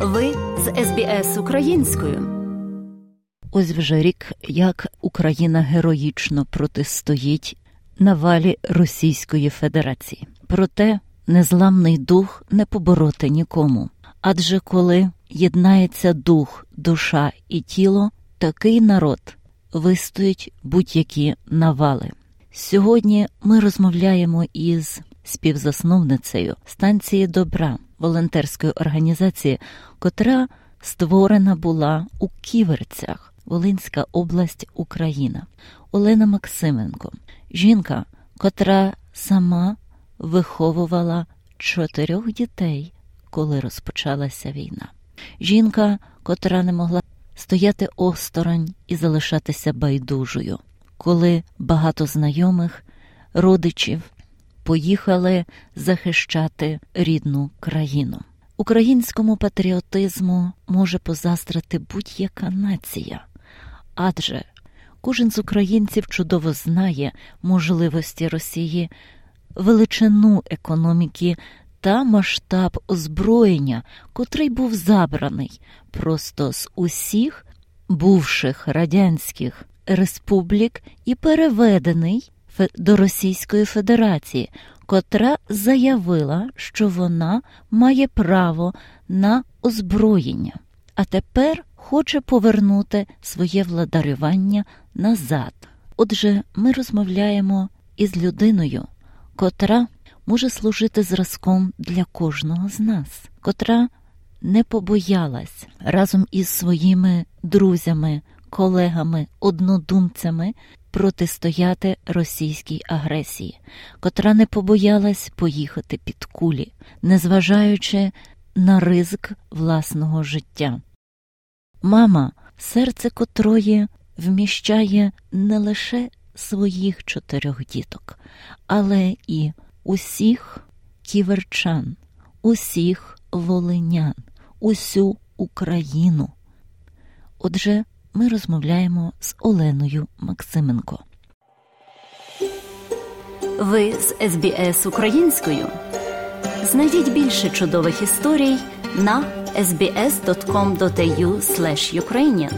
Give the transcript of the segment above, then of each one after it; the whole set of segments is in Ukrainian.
Ви з СБС українською. Ось вже рік, як Україна героїчно протистоїть навалі Російської Федерації. Проте незламний дух не побороти нікому. Адже коли єднається дух, душа і тіло, такий народ вистоїть будь-які навали. Сьогодні ми розмовляємо із співзасновницею станції добра волонтерської організації, котра створена була у Ківерцях, Волинська область, Україна, Олена Максименко, жінка, котра сама виховувала чотирьох дітей, коли розпочалася війна. Жінка, котра не могла стояти осторонь і залишатися байдужою, коли багато знайомих, родичів поїхали захищати рідну країну. Українському патріотизму може позастрити будь-яка нація, адже кожен з українців чудово знає можливості Росії, величину економіки та масштаб озброєння, котрий був забраний просто з усіх бувших радянських республік і переведений до Російської Федерації, котра заявила, що вона має право на озброєння, а тепер хоче повернути своє владарювання назад. Отже, ми розмовляємо із людиною, котра може служити зразком для кожного з нас, котра не побоялась разом із своїми друзями, колегами, однодумцями протистояти російській агресії, котра не побоялась поїхати під кулі, незважаючи на ризик власного життя. Мама, серце котрої вміщає не лише своїх чотирьох діток, але і усіх ківерчан, усіх волинян, усю Україну. Отже, ми розмовляємо з Оленою Максименко. Ви з СБС українською. Знайдіть більше чудових історій на sbs.com.au ukrainian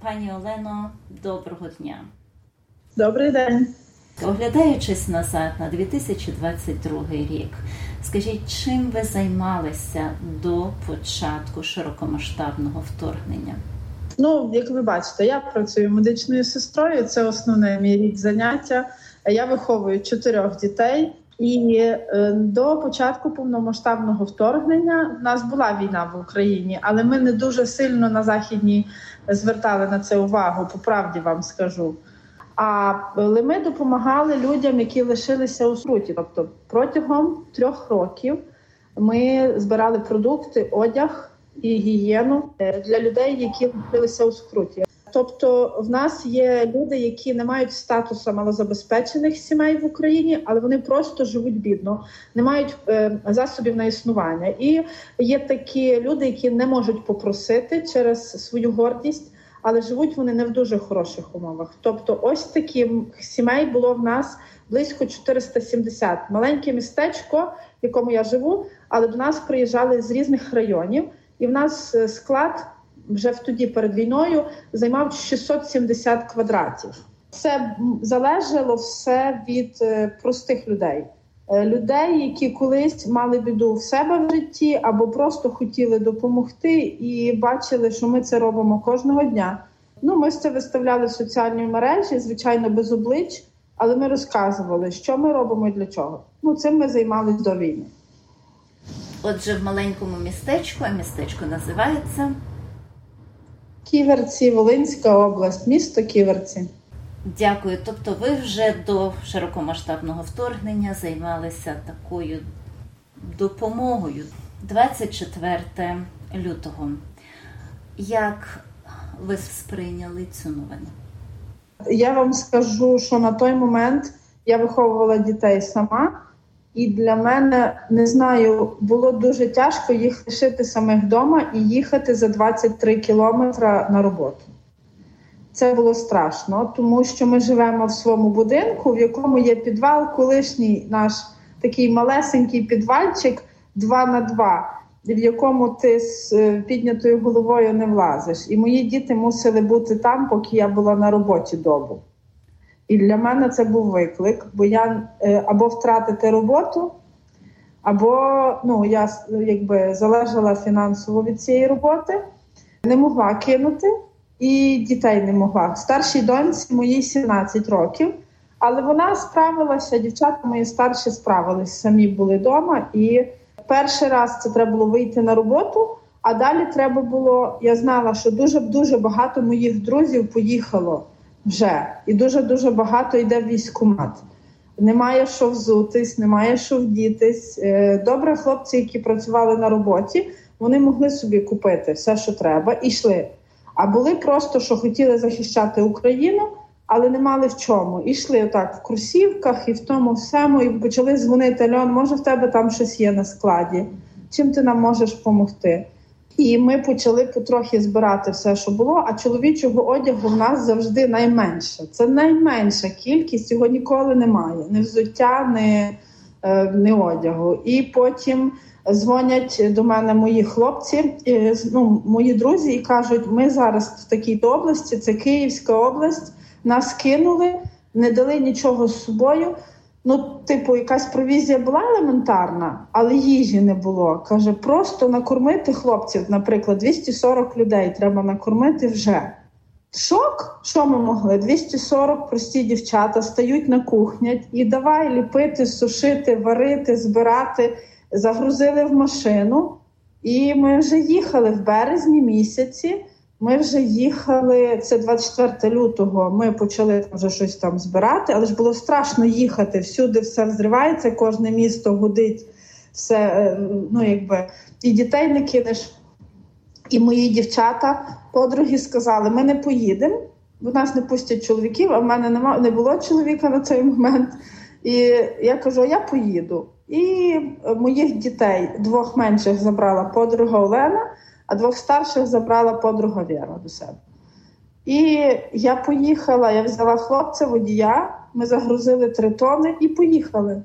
Пані Олено, доброго дня. Добрий день. Оглядаючись назад на 2022 рік, скажіть, чим ви займалися до початку широкомасштабного вторгнення? Ну, як ви бачите, я працюю медичною сестрою. Це основне мій рід заняття. Я виховую чотирьох дітей. І е, до початку повномасштабного вторгнення в нас була війна в Україні, але ми не дуже сильно на західній звертали на це увагу. По правді вам скажу. А ми допомагали людям, які лишилися у скруті. Тобто протягом трьох років ми збирали продукти, одяг і гігієну е, для людей, які лишилися у скруті. Тобто, в нас є люди, які не мають статусу малозабезпечених сімей в Україні, але вони просто живуть бідно, не мають е, засобів на існування. І є такі люди, які не можуть попросити через свою гордість але живуть вони не в дуже хороших умовах. Тобто, ось такі сімей було в нас близько 470. Маленьке містечко, в якому я живу, але до нас приїжджали з різних районів, і в нас е, склад вже в тоді перед війною займав 670 квадратів. Це залежало все від е, простих людей. Е, людей, які колись мали біду в себе в житті, або просто хотіли допомогти і бачили, що ми це робимо кожного дня. Ну, ми це виставляли в соціальні мережі, звичайно, без облич, але ми розказували, що ми робимо і для чого. Ну, цим ми займалися до війни. Отже, в маленькому містечку, а містечко називається Ківерці, Волинська область, місто Ківерці. Дякую. Тобто, ви вже до широкомасштабного вторгнення займалися такою допомогою 24 лютого. Як ви сприйняли цю новину? Я вам скажу, що на той момент я виховувала дітей сама, і для мене не знаю, було дуже тяжко їх лишити самих вдома і їхати за 23 кілометри на роботу. Це було страшно, тому що ми живемо в своєму будинку, в якому є підвал, колишній наш такий малесенький підвальчик, два на два, в якому ти з е, піднятою головою не влазиш. І мої діти мусили бути там, поки я була на роботі добу. І для мене це був виклик, бо я е, або втратити роботу, або ну, я якби залежала фінансово від цієї роботи, не могла кинути і дітей не могла. Старшій доньці моїй 17 років, але вона справилася, дівчата мої старші справились, самі були вдома. І перший раз це треба було вийти на роботу. А далі треба було. Я знала, що дуже дуже багато моїх друзів поїхало вже, і дуже дуже багато йде в військкомат. Немає що взутись, немає що вдітись. Е, добре, хлопці, які працювали на роботі, вони могли собі купити все, що треба, і йшли. А були просто, що хотіли захищати Україну, але не мали в чому. І йшли так в курсівках і в тому всьому, і почали дзвонити Льон, може в тебе там щось є на складі, чим ти нам можеш допомогти? І ми почали потрохи збирати все, що було. А чоловічого одягу в нас завжди найменше. Це найменша кількість, його ніколи немає. Ні взуття, ні, е, ні одягу. І потім дзвонять до мене мої хлопці, ну мої друзі, і кажуть: ми зараз в такій області, це Київська область, нас кинули, не дали нічого з собою. Ну, типу, якась провізія була елементарна, але їжі не було. Каже, просто накормити хлопців, наприклад, 240 людей треба накормити вже. Шок, що ми могли? 240 прості дівчата стають на кухнях і давай ліпити, сушити, варити, збирати загрузили в машину, і ми вже їхали в березні місяці. Ми вже їхали. Це 24 лютого. Ми почали вже щось там збирати, але ж було страшно їхати. Всюди все взривається, кожне місто гудить, все е, ну якби і дітей не кинеш. І мої дівчата, подруги сказали: ми не поїдемо, бо нас не пустять чоловіків. А в мене нема не було чоловіка на цей момент. І я кажу: я поїду. І моїх дітей двох менших забрала подруга Олена, а двох старших забрала подруга Віра до себе. І я поїхала, я взяла хлопця водія, ми загрузили три тони і поїхали.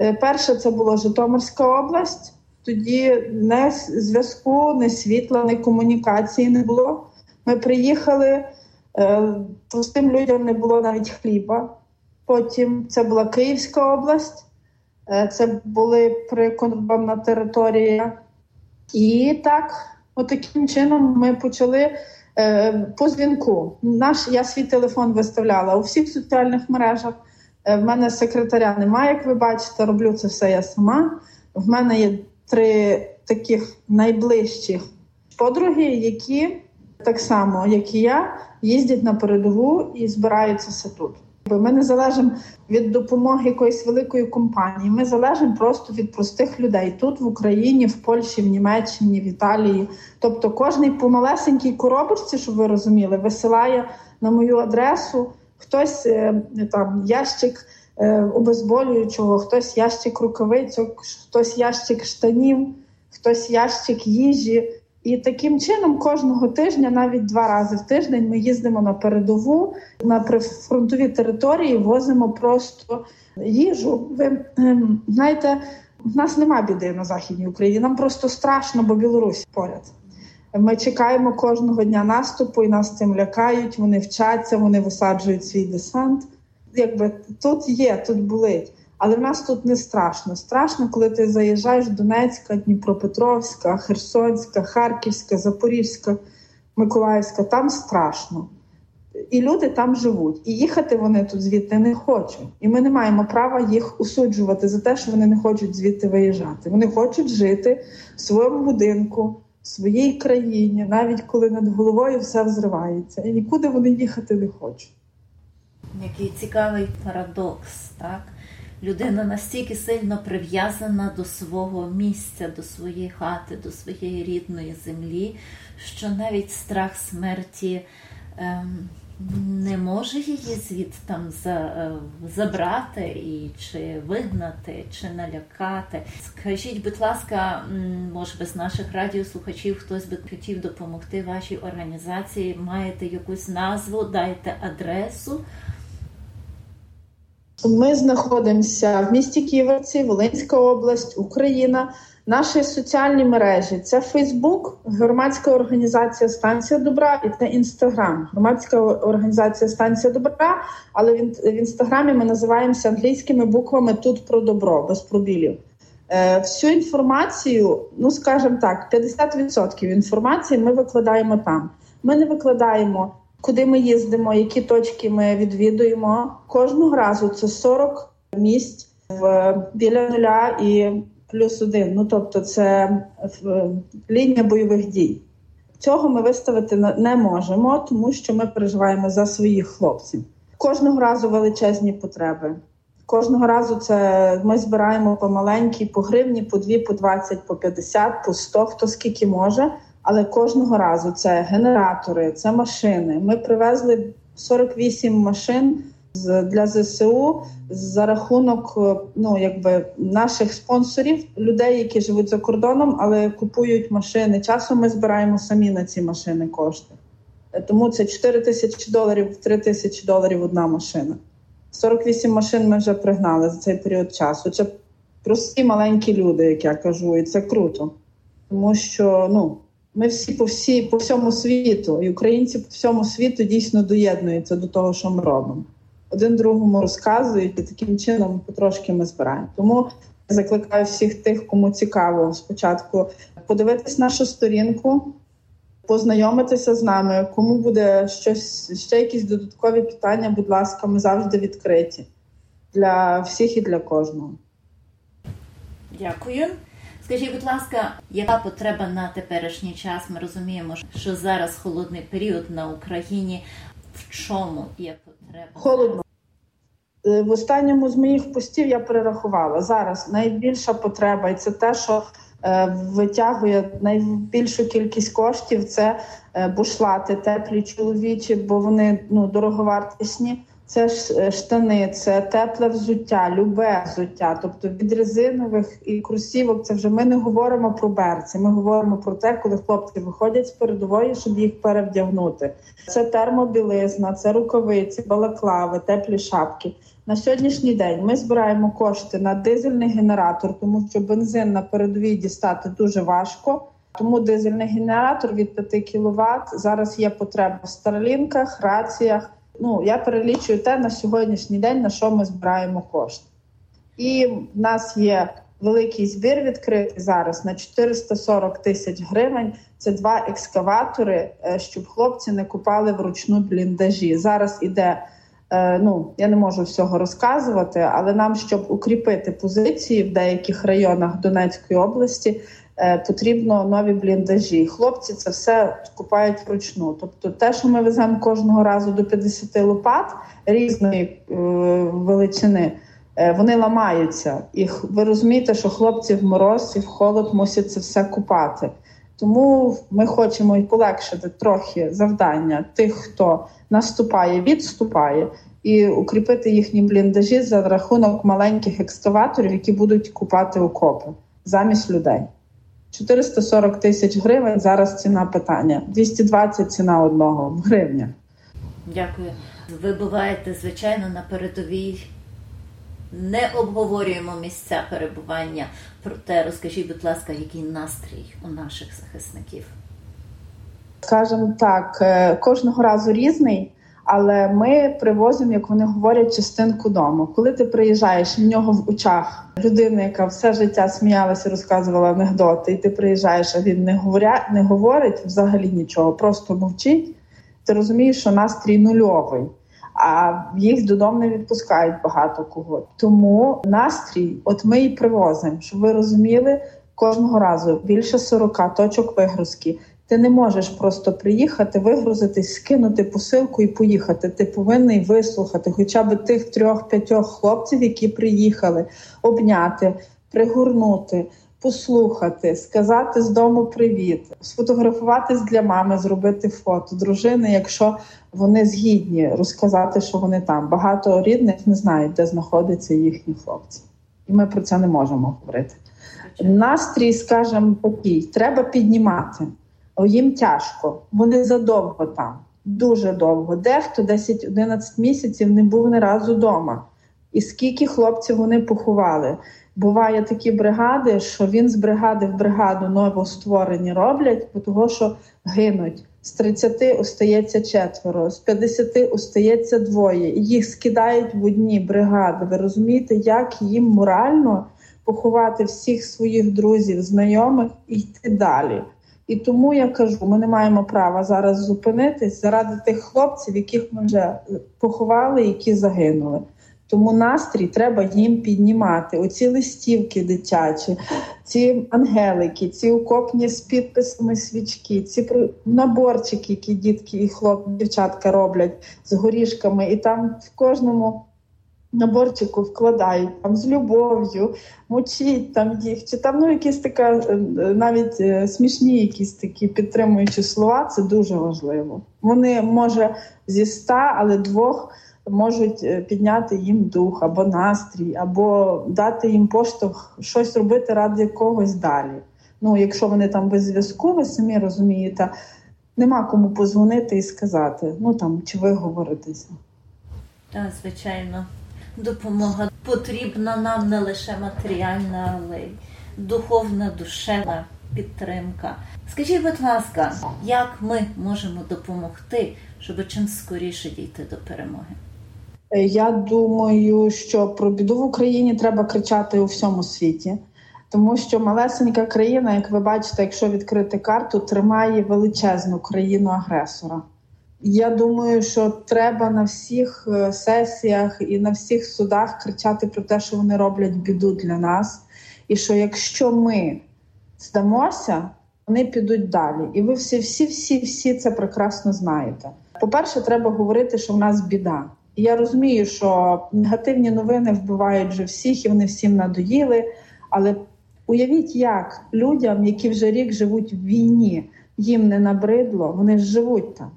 Е, перше це була Житомирська область, тоді не зв'язку, не світла, не комунікації не було. Ми приїхали, е, простим людям не було навіть хліба. Потім це була Київська область. Е, це були прикордонна територія. І так, отаким чином ми почали е, по дзвінку. Наш я свій телефон виставляла у всіх соціальних мережах. Е, в мене секретаря немає, як ви бачите, роблю це все я сама. В мене є три таких найближчих подруги, які так само, як і я, їздять на передову і збираються все тут. Ми не залежимо від допомоги якоїсь великої компанії. Ми залежимо просто від простих людей тут, в Україні, в Польщі, в Німеччині, в Італії. Тобто, кожний по малесенькій коробочці, щоб ви розуміли, висилає на мою адресу хтось е, там ящик е, обезболюючого, хтось ящик рукавицю, хтось ящик штанів, хтось ящик їжі. І таким чином кожного тижня, навіть два рази в тиждень, ми їздимо на передову на прифронтові території, возимо просто їжу. Ви ем, знаєте, в нас нема біди на західній Україні. Нам просто страшно, бо Білорусь поряд. Ми чекаємо кожного дня наступу, і нас цим лякають. Вони вчаться, вони висаджують свій десант. Якби тут є, тут болить. Але в нас тут не страшно. Страшно, коли ти заїжджаєш Донецька, Дніпропетровська, Херсонська, Харківська, Запорізька, Миколаївська. Там страшно. І люди там живуть. І їхати вони тут звідти не хочуть. І ми не маємо права їх усуджувати за те, що вони не хочуть звідти виїжджати. Вони хочуть жити в своєму будинку, в своїй країні, навіть коли над головою все взривається. І нікуди вони їхати не хочуть. Який цікавий парадокс, так? Людина настільки сильно прив'язана до свого місця, до своєї хати, до своєї рідної землі, що навіть страх смерті ем, не може її звідти там за, е, забрати і чи вигнати, чи налякати. Скажіть, будь ласка, може без наших радіослухачів хтось би хотів допомогти вашій організації? Маєте якусь назву, дайте адресу. Ми знаходимося в місті Ківерці, Волинська область, Україна. Наші соціальні мережі це Фейсбук, громадська організація Станція Добра і це Інстаграм. Громадська організація Станція Добра, але в інстаграмі ми називаємося англійськими буквами Тут про добро, без пробілів. Е, всю інформацію, ну скажімо так, 50% інформації ми викладаємо там. Ми не викладаємо, куди ми їздимо, які точки ми відвідуємо. Кожного разу це 40 місць в біля нуля і плюс один. Ну тобто, це лінія бойових дій. Цього ми виставити не можемо, тому що ми переживаємо за своїх хлопців. Кожного разу величезні потреби. Кожного разу це ми збираємо по маленькій, по гривні, по дві, по 20, по 50, по 100, хто скільки може. Але кожного разу це генератори, це машини. Ми привезли 48 машин для ЗСУ за рахунок ну якби наших спонсорів, людей, які живуть за кордоном, але купують машини. Часом ми збираємо самі на ці машини кошти. Тому це 4 тисячі доларів, 3 тисячі доларів одна машина. 48 машин ми вже пригнали за цей період часу. Це прості маленькі люди, як я кажу, і це круто, тому що ну. Ми всі по всі по всьому світу, і українці по всьому світу дійсно доєднуються до того, що ми робимо. Один другому розказують, і таким чином потрошки ми збираємо. Тому я закликаю всіх тих, кому цікаво спочатку подивитись нашу сторінку, познайомитися з нами. Кому буде щось ще якісь додаткові питання, будь ласка, ми завжди відкриті для всіх і для кожного. Дякую. Скажіть, будь ласка, яка потреба на теперішній час? Ми розуміємо, що зараз холодний період на Україні. В чому є потреба? Холодно. Е, в останньому з моїх постів я перерахувала зараз найбільша потреба, і це те, що е, витягує найбільшу кількість коштів. Це е, бушлати, теплі чоловічі, бо вони ну дороговартісні. Це е, штани, це тепле взуття, любе взуття. Тобто від резинових і кросівок це вже ми не говоримо про берці. Ми говоримо про те, коли хлопці виходять з передової, щоб їх перевдягнути. Це термобілизна, це рукавиці, балаклави, теплі шапки. На сьогоднішній день ми збираємо кошти на дизельний генератор, тому що бензин на передовій дістати дуже важко. Тому дизельний генератор від 5 кВт. Зараз є потреба в старлінках, раціях. Ну я перелічую те на сьогоднішній день, на що ми збираємо кошти. І в нас є великий збір відкритий зараз на 440 тисяч гривень. Це два екскаватори, е, щоб хлопці не купали вручну бліндажі. Зараз іде. Е, ну, я не можу всього розказувати, але нам, щоб укріпити позиції в деяких районах Донецької області, потрібно нові бліндажі. Хлопці це все купають вручну. Тобто, те, що ми веземо кожного разу до 50 лопат різної е, величини, е, вони ламаються. І ви розумієте, що хлопці в мороз і в холод мусять це все купати. Тому ми хочемо і полегшити трохи завдання тих, хто наступає, відступає, і укріпити їхні бліндажі за рахунок маленьких екскаваторів, які будуть купати окопи замість людей. 440 тисяч гривень. Зараз ціна питання. 220 ціна одного в гривнях. Дякую. Ви буваєте, звичайно, на передовій. Не обговорюємо місця перебування. Проте розкажіть, будь ласка, який настрій у наших захисників? Скажемо так, е, кожного разу різний. Але ми привозимо, як вони говорять, частинку дому. Коли ти приїжджаєш в нього в очах людина, яка все життя сміялася, розказувала анекдоти, і ти приїжджаєш, а він не говоря, не говорить взагалі нічого, просто мовчить. Ти розумієш, що настрій нульовий, а їх додому не відпускають багато кого. Тому настрій, от ми і привозимо, щоб ви розуміли. Кожного разу більше 40 точок вигрузки. Ти не можеш просто приїхати, вигрузитись, скинути посилку і поїхати. Ти повинний вислухати хоча б тих трьох-п'ятьох хлопців, які приїхали, обняти, пригорнути, послухати, сказати з дому привіт, сфотографуватись для мами, зробити фото дружини, якщо вони згідні розказати, що вони там. Багато рідних не знають, де знаходяться їхні хлопці, і ми про це не можемо говорити. Настрій, скажімо, такий, треба піднімати їм тяжко, вони задовго там, дуже довго. Дехто 10-11 місяців не був ні разу вдома. і скільки хлопців вони поховали. Буває такі бригади, що він з бригади в бригаду новостворені роблять, тому що гинуть. З 30 остається четверо, з 50 остається двоє. Їх скидають в одні бригади. Ви розумієте, як їм морально поховати всіх своїх друзів, знайомих і йти далі. І тому я кажу: ми не маємо права зараз зупинитись заради тих хлопців, яких ми вже поховали, які загинули. Тому настрій треба їм піднімати. Оці листівки дитячі, ці ангелики, ці окопні з підписами свічки, ці наборчики, які дітки і хлопці, дівчатка роблять з горішками, і там в кожному наборчику вкладають там з любов'ю, мочіть там їх, чи там ну якісь така е, навіть е, смішні, якісь такі підтримуючі слова. Це дуже важливо. Вони може зі ста, але двох можуть е, підняти їм дух або настрій, або дати їм поштовх щось робити ради когось далі. Ну, якщо вони там без зв'язку, ви самі розумієте, нема кому позвонити і сказати, ну там чи виговоритися. Так, звичайно, допомога потрібна нам не лише матеріальна, але й духовна, душевна підтримка. Скажіть, будь ласка, як ми можемо допомогти, щоб чим скоріше дійти до перемоги? Е, я думаю, що про біду в Україні треба кричати у всьому світі, тому що малесенька країна, як ви бачите, якщо відкрити карту, тримає величезну країну агресора. Я думаю, що треба на всіх е, сесіях і на всіх судах кричати про те, що вони роблять біду для нас, і що якщо ми здамося, вони підуть далі. І ви всі, всі, всі, всі це прекрасно знаєте. По перше, треба говорити, що в нас біда. Я розумію, що негативні новини вбивають вже всіх, і вони всім надоїли. Але уявіть, як людям, які вже рік живуть в війні, їм не набридло, вони ж живуть там.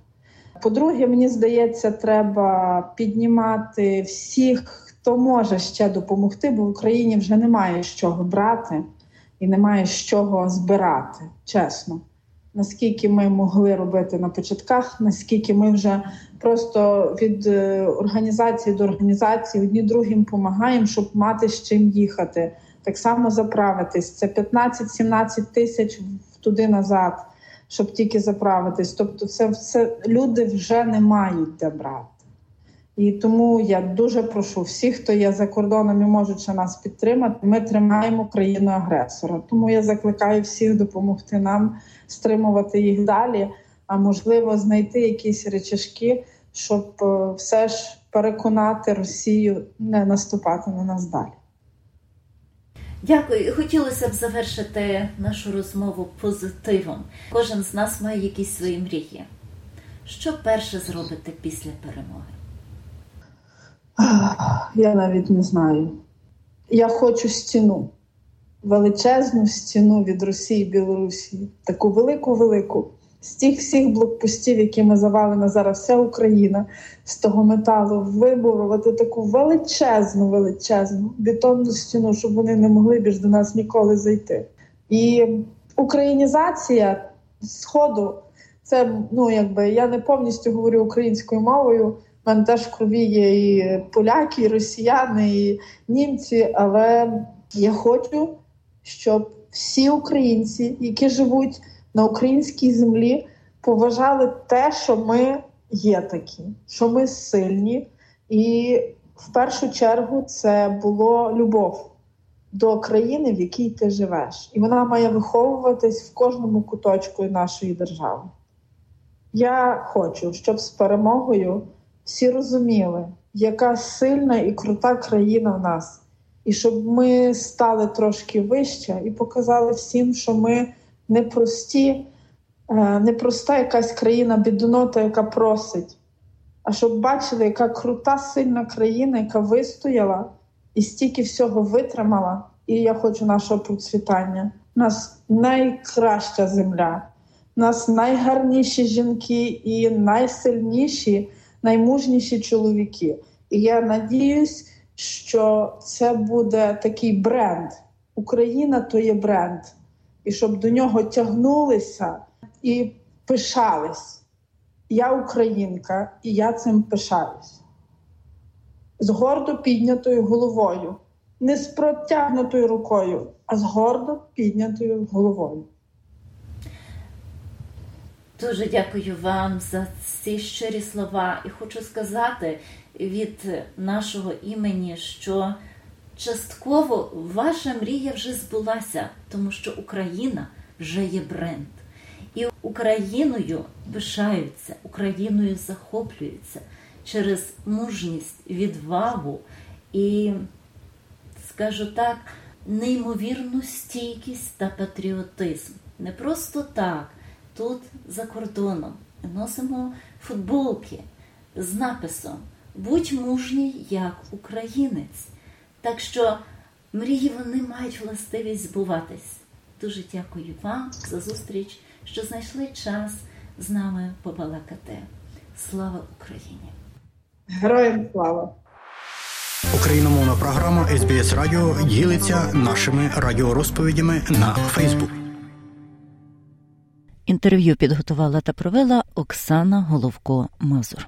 По-друге, мені здається, треба піднімати всіх, хто може ще допомогти, бо в Україні вже немає з чого брати і немає з чого збирати, чесно наскільки ми могли робити на початках, наскільки ми вже просто від е, організації до організації одні другим допомагаємо, щоб мати з чим їхати. Так само заправитись. Це 15-17 тисяч туди назад, щоб тільки заправитись. Тобто, це все люди вже не мають де брати. І тому я дуже прошу всіх, хто є за кордоном і можуть нас підтримати. Ми тримаємо країну агресора. Тому я закликаю всіх допомогти нам стримувати їх далі, а можливо знайти якісь речашки, щоб е, все ж переконати Росію не наступати на нас далі. Дякую. Хотілося б завершити нашу розмову позитивом. Кожен з нас має якісь свої мрії. Що перше зробити після перемоги? Я навіть не знаю. Я хочу стіну, величезну стіну від Росії і Білорусі, таку велику-велику. З тих всіх блокпостів, які ми завалена зараз, вся Україна з того металу виборувати таку величезну, величезну бетонну стіну, щоб вони не могли більш до нас ніколи зайти. І українізація сходу це ну якби я не повністю говорю українською мовою мене теж в крові є і поляки, і росіяни, і німці. Але я хочу, щоб всі українці, які живуть на українській землі, поважали те, що ми є такі, що ми сильні, і в першу чергу це було любов. До країни, в якій ти живеш, і вона має виховуватись в кожному куточку нашої держави. Я хочу, щоб з перемогою всі розуміли, яка сильна і крута країна в нас, і щоб ми стали трошки вище і показали всім, що ми не прості, е, не проста якась країна біднота, яка просить, а щоб бачили, яка крута, сильна країна, яка вистояла і стільки всього витримала. І я хочу нашого процвітання. У нас найкраща земля, у нас найгарніші жінки і найсильніші наймужніші чоловіки. І я надіюсь, що це буде такий бренд. Україна то є бренд, і щоб до нього тягнулися і пишались. Я українка, і я цим пишаюсь. з гордо піднятою головою, не з протягнутою рукою, а з гордо піднятою головою. Дуже дякую вам за ці щирі слова, і хочу сказати від нашого імені, що частково ваша мрія вже збулася, тому що Україна вже є бренд. І Україною пишаються, Україною захоплюються через мужність, відвагу і, скажу так, неймовірну стійкість та патріотизм. Не просто так, тут за кордоном носимо футболки з написом Будь мужній як українець. Так що мрії вони мають властивість збуватись. Дуже дякую вам за зустріч, що знайшли час з нами побалакати. Слава Україні! Героям слава! Україномовна програма СБС Радіо ділиться нашими радіорозповідями на Фейсбук. Інтерв'ю підготувала та провела Оксана Головко Мазур.